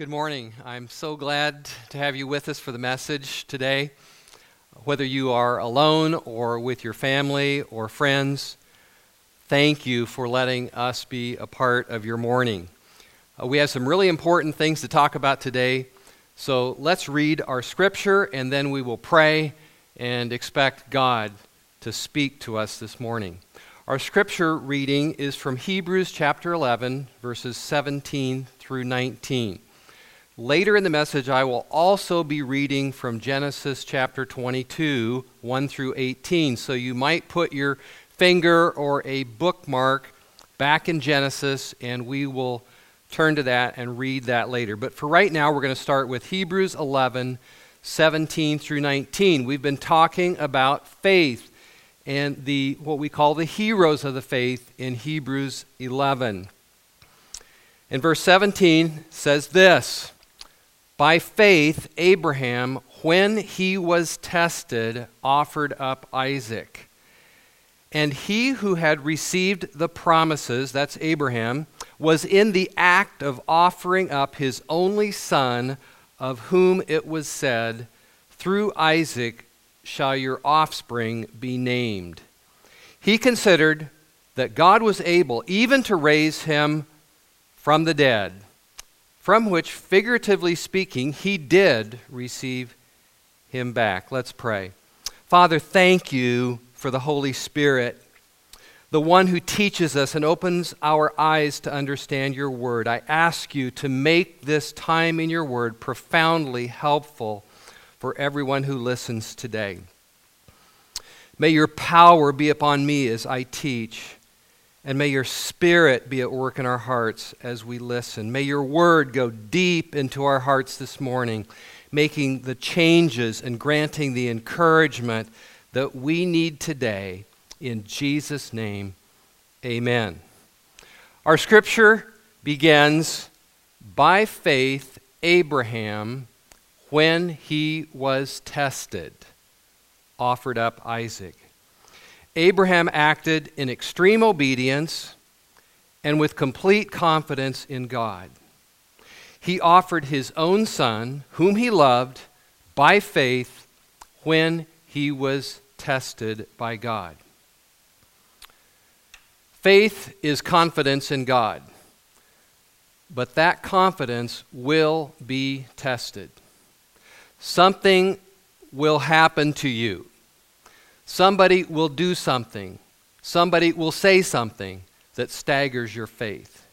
Good morning. I'm so glad to have you with us for the message today. Whether you are alone or with your family or friends, thank you for letting us be a part of your morning. Uh, we have some really important things to talk about today, so let's read our scripture and then we will pray and expect God to speak to us this morning. Our scripture reading is from Hebrews chapter 11, verses 17 through 19. Later in the message, I will also be reading from Genesis chapter 22, 1 through 18. So you might put your finger or a bookmark back in Genesis, and we will turn to that and read that later. But for right now, we're going to start with Hebrews 11, 17 through 19. We've been talking about faith and the what we call the heroes of the faith in Hebrews 11. And verse 17 says this by faith, Abraham, when he was tested, offered up Isaac. And he who had received the promises, that's Abraham, was in the act of offering up his only son, of whom it was said, Through Isaac shall your offspring be named. He considered that God was able even to raise him from the dead from which, figuratively speaking, he did receive him back. Let's pray. Father, thank you for the Holy Spirit, the one who teaches us and opens our eyes to understand your word. I ask you to make this time in your word profoundly helpful for everyone who listens today. May your power be upon me as I teach. And may your spirit be at work in our hearts as we listen. May your word go deep into our hearts this morning, making the changes and granting the encouragement that we need today. In Jesus' name, amen. Our scripture begins by faith, Abraham, when he was tested, offered up Isaac. Abraham acted in extreme obedience and with complete confidence in God. He offered his own son, whom he loved, by faith when he was tested by God. Faith is confidence in God, but that confidence will be tested. Something will happen to you. Somebody will do something, somebody will say something that staggers your faith.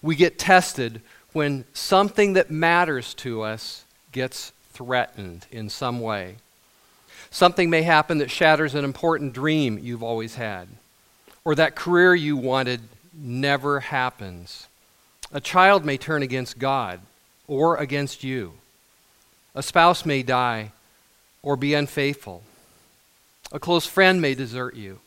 We get tested when something that matters to us gets threatened in some way. Something may happen that shatters an important dream you've always had, or that career you wanted never happens. A child may turn against God or against you. A spouse may die or be unfaithful. A close friend may desert you.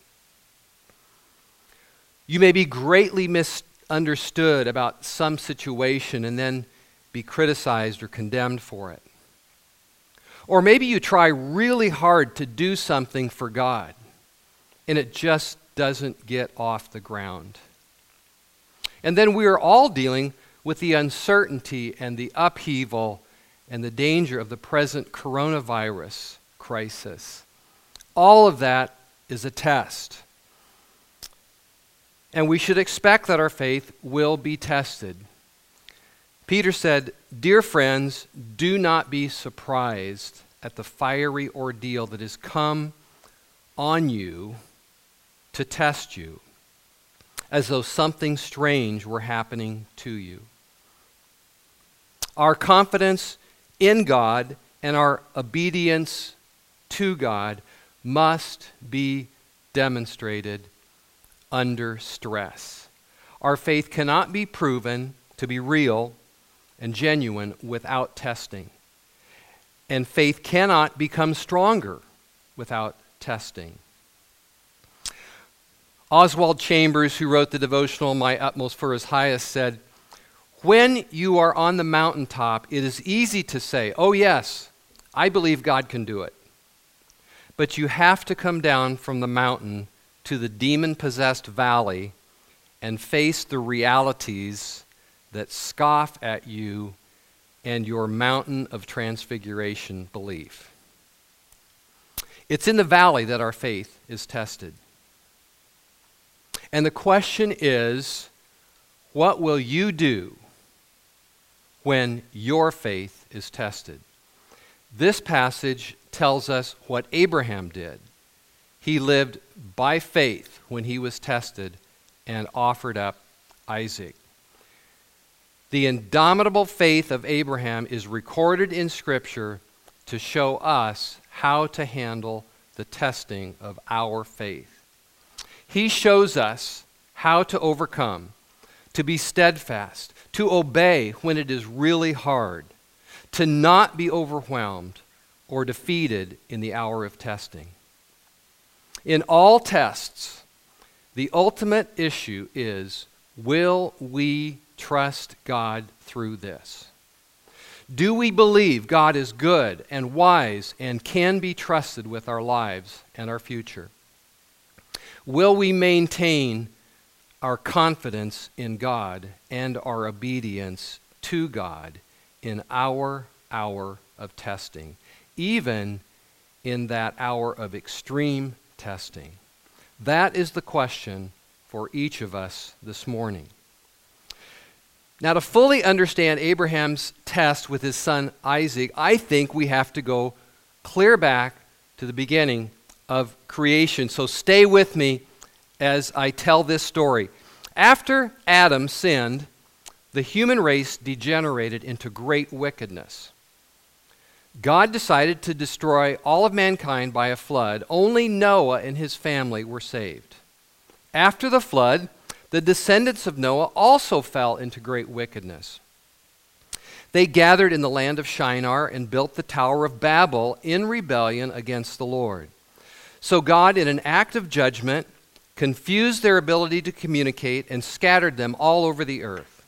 You may be greatly misunderstood about some situation and then be criticized or condemned for it. Or maybe you try really hard to do something for God and it just doesn't get off the ground. And then we are all dealing with the uncertainty and the upheaval and the danger of the present coronavirus crisis. All of that is a test. And we should expect that our faith will be tested. Peter said, Dear friends, do not be surprised at the fiery ordeal that has come on you to test you, as though something strange were happening to you. Our confidence in God and our obedience to God must be demonstrated under stress. Our faith cannot be proven to be real and genuine without testing. And faith cannot become stronger without testing. Oswald Chambers, who wrote the devotional My Utmost for His Highest, said, When you are on the mountaintop, it is easy to say, Oh, yes, I believe God can do it. But you have to come down from the mountain to the demon possessed valley and face the realities that scoff at you and your mountain of transfiguration belief. It's in the valley that our faith is tested. And the question is what will you do when your faith is tested? This passage tells us what Abraham did. He lived by faith when he was tested and offered up Isaac. The indomitable faith of Abraham is recorded in Scripture to show us how to handle the testing of our faith. He shows us how to overcome, to be steadfast, to obey when it is really hard, to not be overwhelmed or defeated in the hour of testing. In all tests, the ultimate issue is will we trust God through this? Do we believe God is good and wise and can be trusted with our lives and our future? Will we maintain our confidence in God and our obedience to God in our hour of testing, even in that hour of extreme testing? That is the question for each of us this morning. Now, to fully understand Abraham's test with his son Isaac, I think we have to go clear back to the beginning of creation. So stay with me as I tell this story. After Adam sinned, the human race degenerated into great wickedness. God decided to destroy all of mankind by a flood. Only Noah and his family were saved. After the flood, the descendants of Noah also fell into great wickedness. They gathered in the land of Shinar and built the Tower of Babel in rebellion against the Lord. So God, in an act of judgment, confused their ability to communicate and scattered them all over the earth.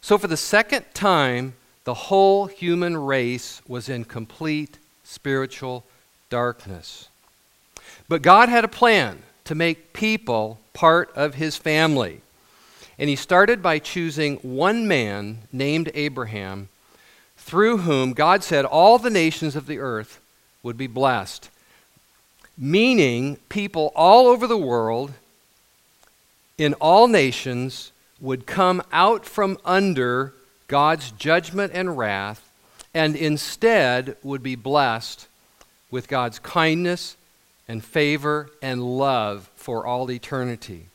So, for the second time, the whole human race was in complete spiritual darkness. But God had a plan to make people part of his family. And he started by choosing one man named Abraham, through whom God said all the nations of the earth would be blessed. Meaning, people all over the world, in all nations, would come out from under God's judgment and wrath, and instead would be blessed with God's kindness and favor and love for all eternity.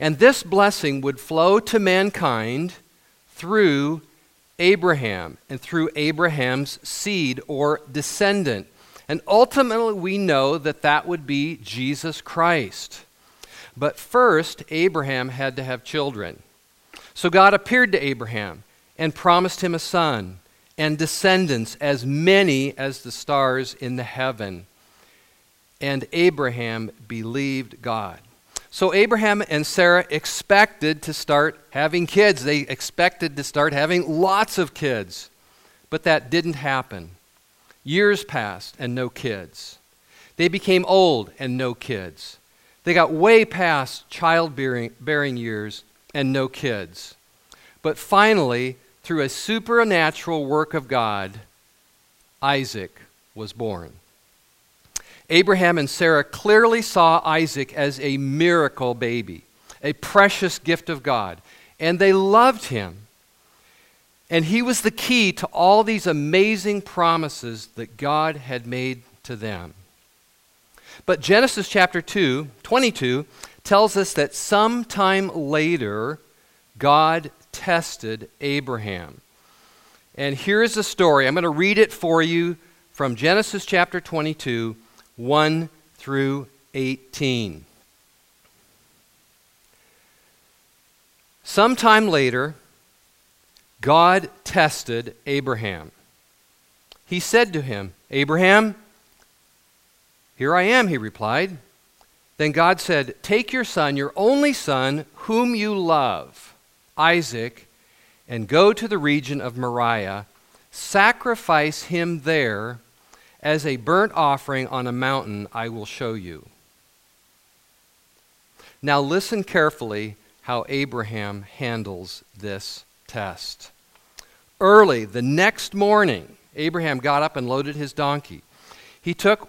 And this blessing would flow to mankind through Abraham and through Abraham's seed or descendant. And ultimately, we know that that would be Jesus Christ. But first, Abraham had to have children. So God appeared to Abraham and promised him a son and descendants as many as the stars in the heaven and Abraham believed God. So Abraham and Sarah expected to start having kids. They expected to start having lots of kids. But that didn't happen. Years passed and no kids. They became old and no kids. They got way past childbearing years and no kids. But finally, through a supernatural work of God, Isaac was born. Abraham and Sarah clearly saw Isaac as a miracle baby, a precious gift of God, and they loved him. And he was the key to all these amazing promises that God had made to them. But Genesis chapter 2, 22, tells us that sometime later, God tested Abraham. And here's the story. I'm going to read it for you from Genesis chapter 22, 1 through 18. Sometime later, God tested Abraham. He said to him, Abraham, here I am, he replied. Then God said, Take your son, your only son, whom you love, Isaac, and go to the region of Moriah. Sacrifice him there as a burnt offering on a mountain I will show you. Now listen carefully how Abraham handles this test. Early the next morning, Abraham got up and loaded his donkey. He took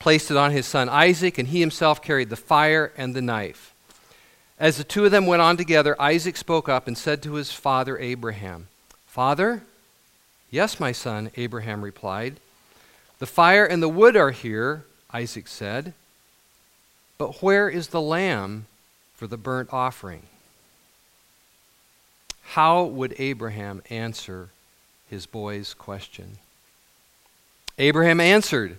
placed it on his son Isaac, and he himself carried the fire and the knife. As the two of them went on together, Isaac spoke up and said to his father Abraham, Father? Yes, my son, Abraham replied. The fire and the wood are here, Isaac said. But where is the lamb for the burnt offering? How would Abraham answer his boy's question? Abraham answered,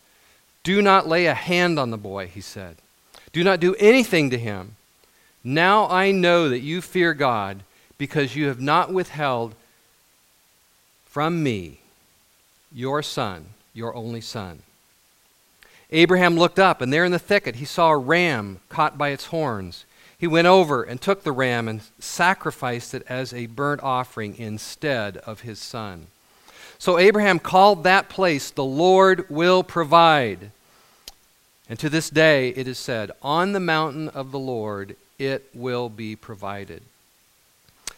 Do not lay a hand on the boy, he said. Do not do anything to him. Now I know that you fear God because you have not withheld from me your son, your only son. Abraham looked up, and there in the thicket he saw a ram caught by its horns. He went over and took the ram and sacrificed it as a burnt offering instead of his son. So Abraham called that place, The Lord will provide. And to this day it is said, On the mountain of the Lord it will be provided.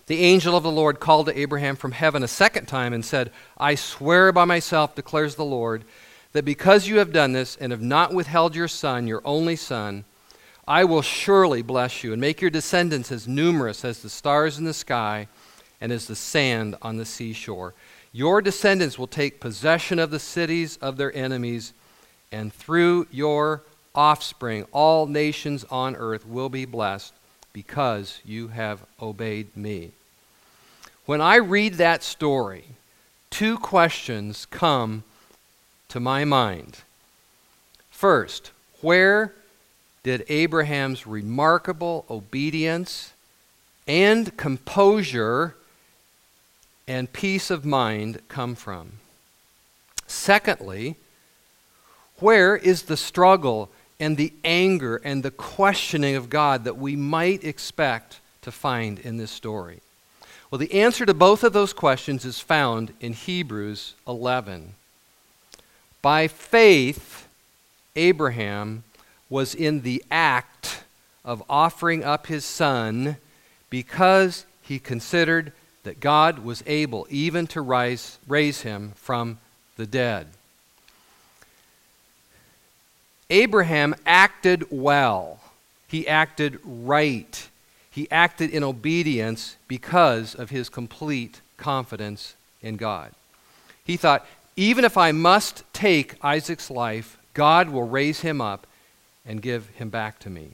The angel of the Lord called to Abraham from heaven a second time and said, I swear by myself, declares the Lord, that because you have done this and have not withheld your son, your only son, I will surely bless you and make your descendants as numerous as the stars in the sky and as the sand on the seashore. Your descendants will take possession of the cities of their enemies, and through your offspring, all nations on earth will be blessed because you have obeyed me. When I read that story, two questions come to my mind. First, where did Abraham's remarkable obedience and composure and peace of mind come from? Secondly, where is the struggle and the anger and the questioning of God that we might expect to find in this story? Well, the answer to both of those questions is found in Hebrews 11. By faith, Abraham was in the act of offering up his son because he considered that God was able even to rise, raise him from the dead. Abraham acted well. He acted right. He acted in obedience because of his complete confidence in God. He thought, even if I must take Isaac's life, God will raise him up and give him back to me.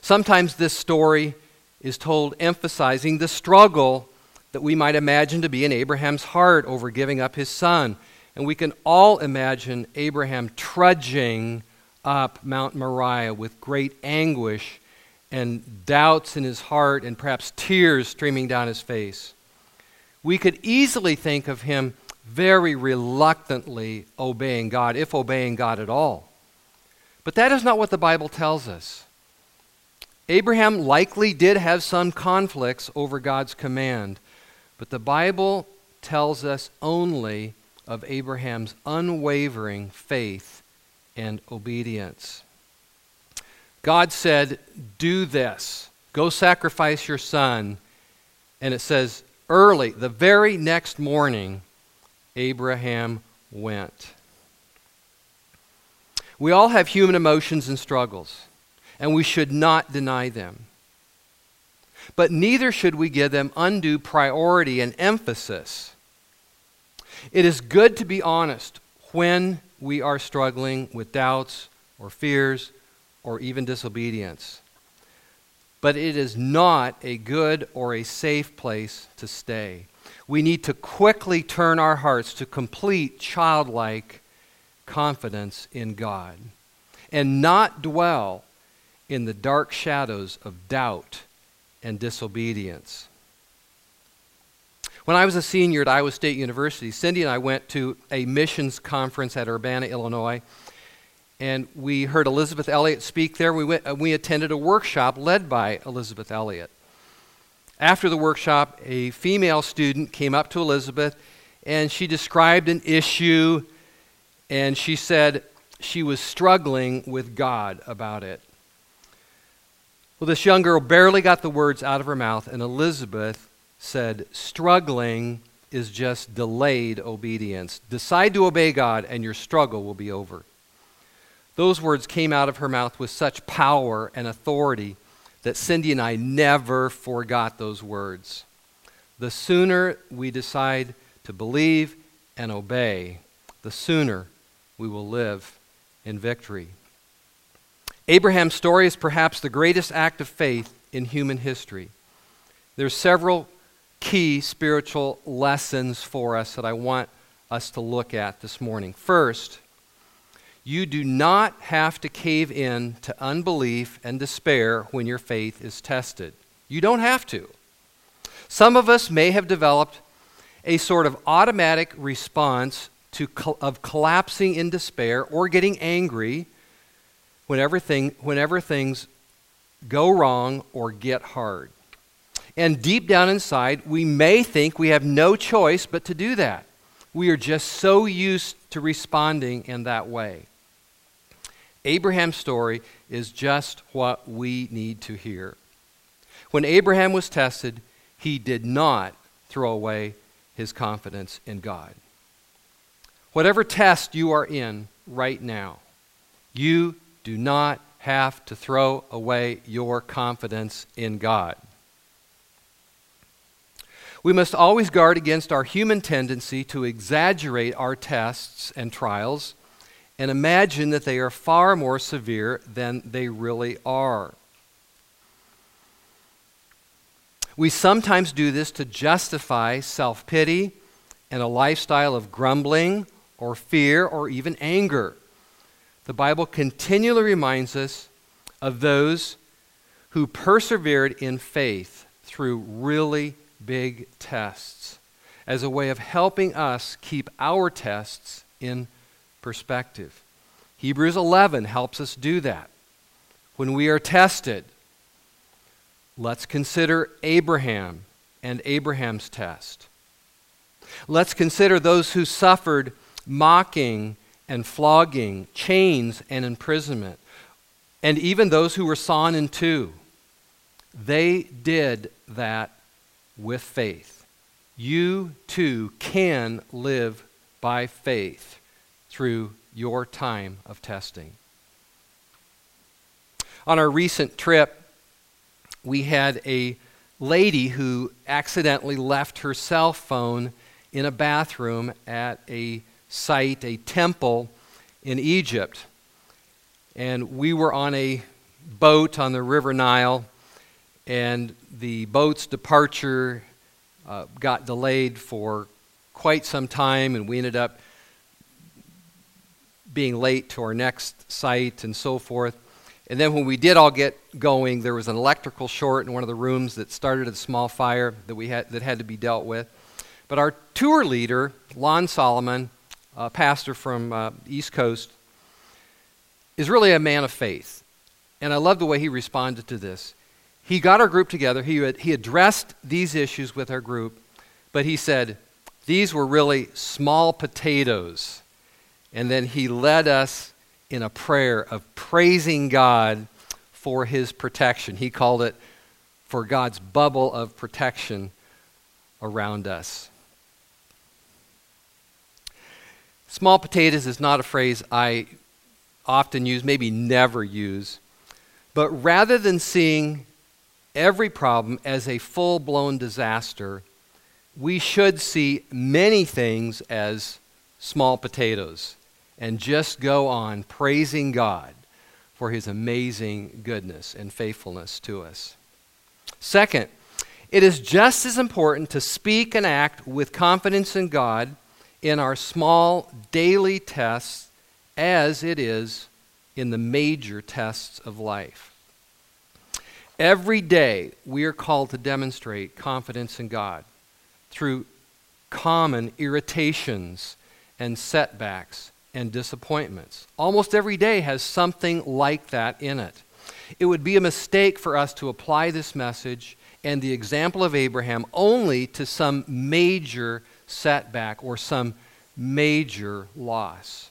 Sometimes this story is told emphasizing the struggle that we might imagine to be in Abraham's heart over giving up his son. And we can all imagine Abraham trudging up Mount Moriah with great anguish and doubts in his heart and perhaps tears streaming down his face. We could easily think of him very reluctantly obeying God, if obeying God at all. But that is not what the Bible tells us. Abraham likely did have some conflicts over God's command, but the Bible tells us only of Abraham's unwavering faith and obedience. God said, Do this. Go sacrifice your son. And it says, early, the very next morning, Abraham went. We all have human emotions and struggles and we should not deny them. But neither should we give them undue priority and emphasis. It is good to be honest when we are struggling with doubts or fears or even disobedience. But it is not a good or a safe place to stay. We need to quickly turn our hearts to complete childlike confidence in God and not dwell in the dark shadows of doubt and disobedience. When I was a senior at Iowa State University, Cindy and I went to a missions conference at Urbana, Illinois, and we heard Elisabeth Elliot speak there. We, went, uh, we attended a workshop led by Elisabeth Elliot. After the workshop, a female student came up to Elisabeth and she described an issue and she said she was struggling with God about it. Well, this young girl barely got the words out of her mouth, and Elisabeth said, Struggling is just delayed obedience. Decide to obey God, and your struggle will be over. Those words came out of her mouth with such power and authority that Cindy and I never forgot those words. The sooner we decide to believe and obey, the sooner we will live in victory. Abraham's story is perhaps the greatest act of faith in human history. There's several key spiritual lessons for us that I want us to look at this morning. First, you do not have to cave in to unbelief and despair when your faith is tested. You don't have to. Some of us may have developed a sort of automatic response to, of collapsing in despair or getting angry whenever, thing, whenever things go wrong or get hard. And deep down inside, we may think we have no choice but to do that. We are just so used to responding in that way. Abraham's story is just what we need to hear. When Abraham was tested, he did not throw away his confidence in God. Whatever test you are in right now, you do not have to throw away your confidence in God. We must always guard against our human tendency to exaggerate our tests and trials and imagine that they are far more severe than they really are. We sometimes do this to justify self pity and a lifestyle of grumbling or fear or even anger the Bible continually reminds us of those who persevered in faith through really big tests as a way of helping us keep our tests in perspective. Hebrews 11 helps us do that. When we are tested, let's consider Abraham and Abraham's test. Let's consider those who suffered mocking and flogging, chains and imprisonment, and even those who were sawn in two. They did that with faith. You too can live by faith through your time of testing. On our recent trip, we had a lady who accidentally left her cell phone in a bathroom at a site, a temple in Egypt. And we were on a boat on the River Nile, and the boat's departure uh, got delayed for quite some time, and we ended up being late to our next site and so forth. And then when we did all get going, there was an electrical short in one of the rooms that started a small fire that we had that had to be dealt with. But our tour leader, Lon Solomon, a pastor from uh, East Coast, is really a man of faith. And I love the way he responded to this. He got our group together, he, had, he addressed these issues with our group, but he said, these were really small potatoes. And then he led us in a prayer of praising God for his protection. He called it for God's bubble of protection around us. Small potatoes is not a phrase I often use, maybe never use. But rather than seeing every problem as a full blown disaster, we should see many things as small potatoes and just go on praising God for his amazing goodness and faithfulness to us. Second, it is just as important to speak and act with confidence in God in our small daily tests as it is in the major tests of life. Every day, we are called to demonstrate confidence in God through common irritations and setbacks and disappointments. Almost every day has something like that in it. It would be a mistake for us to apply this message and the example of Abraham only to some major setback or some major loss.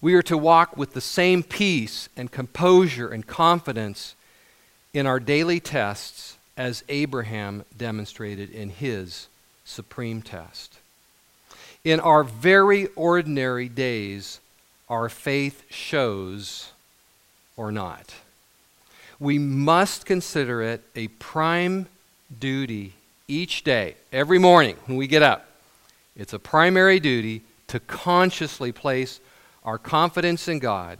We are to walk with the same peace and composure and confidence in our daily tests as Abraham demonstrated in his supreme test. In our very ordinary days, our faith shows or not. We must consider it a prime duty each day, every morning when we get up. It's a primary duty to consciously place our confidence in God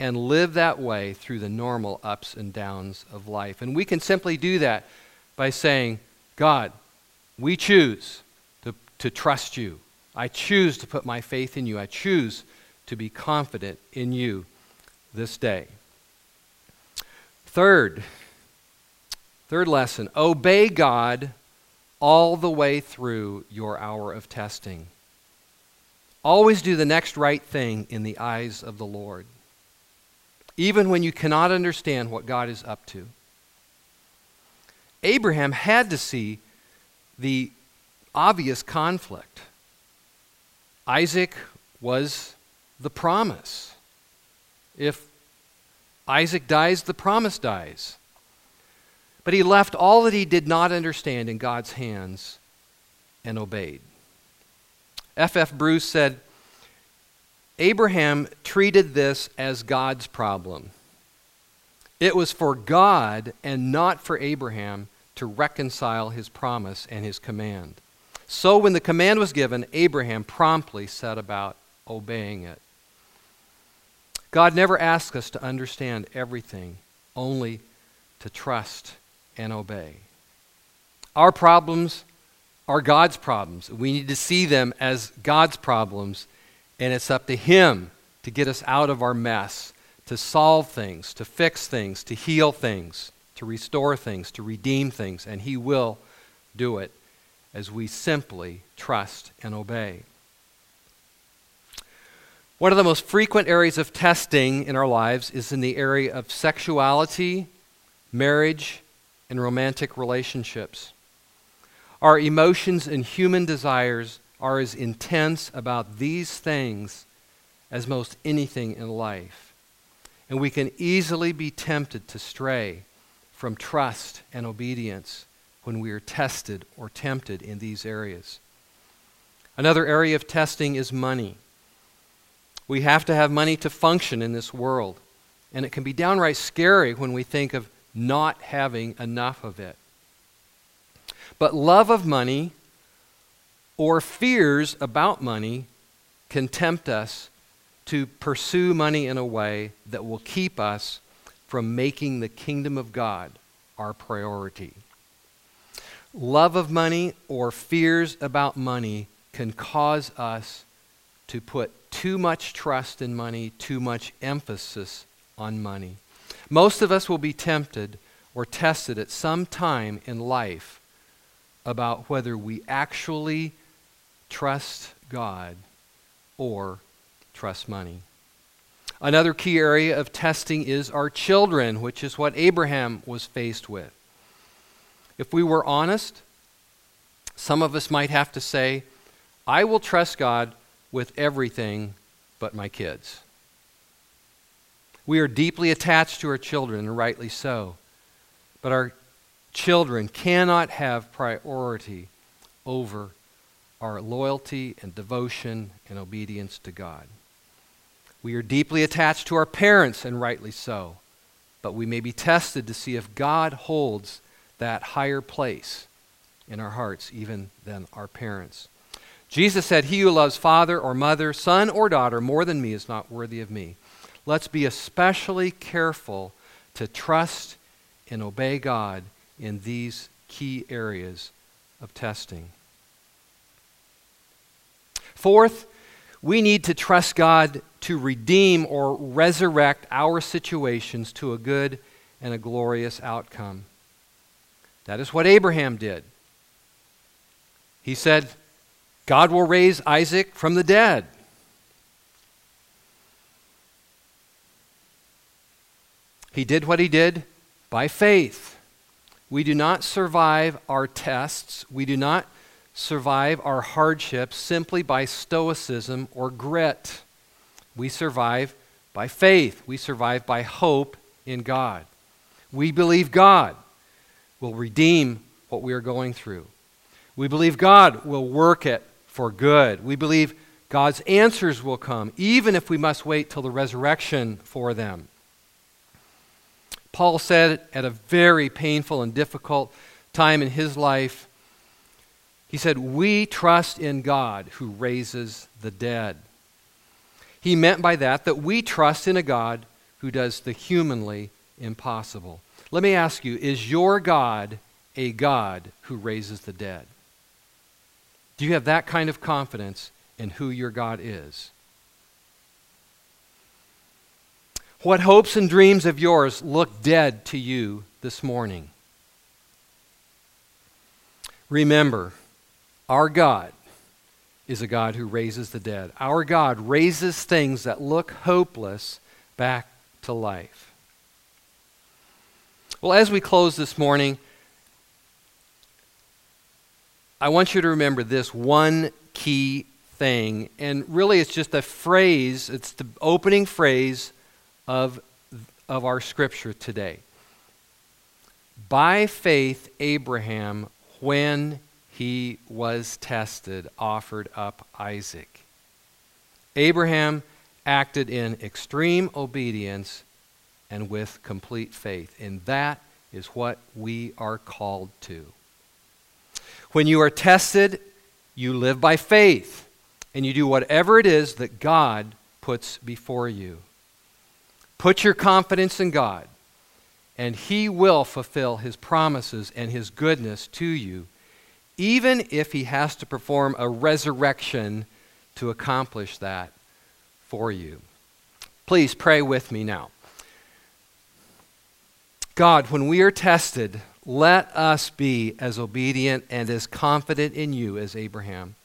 and live that way through the normal ups and downs of life. And we can simply do that by saying, God, we choose to, to trust you. I choose to put my faith in you. I choose to be confident in you this day. Third, third lesson obey God all the way through your hour of testing. Always do the next right thing in the eyes of the Lord, even when you cannot understand what God is up to. Abraham had to see the obvious conflict. Isaac was the promise. If Isaac dies, the promise dies. But he left all that he did not understand in God's hands and obeyed. F. F. Bruce said, Abraham treated this as God's problem. It was for God and not for Abraham to reconcile his promise and his command. So when the command was given, Abraham promptly set about obeying it. God never asks us to understand everything, only to trust and obey. Our problems are God's problems. We need to see them as God's problems, and it's up to Him to get us out of our mess, to solve things, to fix things, to heal things, to restore things, to redeem things, and He will do it as we simply trust and obey. One of the most frequent areas of testing in our lives is in the area of sexuality, marriage, and romantic relationships. Our emotions and human desires are as intense about these things as most anything in life. And we can easily be tempted to stray from trust and obedience when we are tested or tempted in these areas. Another area of testing is money. We have to have money to function in this world. And it can be downright scary when we think of not having enough of it. But love of money or fears about money can tempt us to pursue money in a way that will keep us from making the kingdom of God our priority. Love of money or fears about money can cause us to put too much trust in money, too much emphasis on money. Most of us will be tempted or tested at some time in life about whether we actually trust God or trust money. Another key area of testing is our children, which is what Abraham was faced with. If we were honest, some of us might have to say, I will trust God with everything but my kids. We are deeply attached to our children, and rightly so. But our children cannot have priority over our loyalty and devotion and obedience to God. We are deeply attached to our parents, and rightly so. But we may be tested to see if God holds that higher place in our hearts even than our parents. Jesus said, He who loves father or mother, son or daughter more than me is not worthy of me. Let's be especially careful to trust and obey God in these key areas of testing. Fourth, we need to trust God to redeem or resurrect our situations to a good and a glorious outcome. That is what Abraham did. He said, God will raise Isaac from the dead. He did what he did by faith. We do not survive our tests, we do not survive our hardships simply by stoicism or grit. We survive by faith, we survive by hope in God. We believe God will redeem what we are going through. We believe God will work it for good. We believe God's answers will come, even if we must wait till the resurrection for them. Paul said at a very painful and difficult time in his life, he said, We trust in God who raises the dead. He meant by that that we trust in a God who does the humanly impossible. Let me ask you is your God a God who raises the dead? Do you have that kind of confidence in who your God is? What hopes and dreams of yours look dead to you this morning? Remember, our God is a God who raises the dead. Our God raises things that look hopeless back to life. Well, as we close this morning, I want you to remember this one key thing. And really, it's just a phrase, it's the opening phrase of, of our scripture today. By faith, Abraham, when he was tested, offered up Isaac. Abraham acted in extreme obedience and with complete faith. And that is what we are called to. When you are tested, you live by faith and you do whatever it is that God puts before you. Put your confidence in God, and He will fulfill His promises and His goodness to you, even if He has to perform a resurrection to accomplish that for you. Please pray with me now. God, when we are tested, let us be as obedient and as confident in you as Abraham.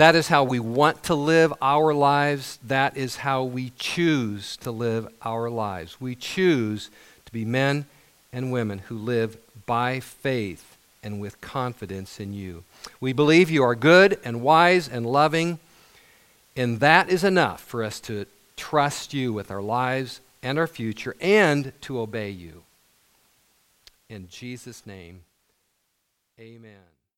That is how we want to live our lives. That is how we choose to live our lives. We choose to be men and women who live by faith and with confidence in you. We believe you are good and wise and loving, and that is enough for us to trust you with our lives and our future and to obey you. In Jesus' name, amen.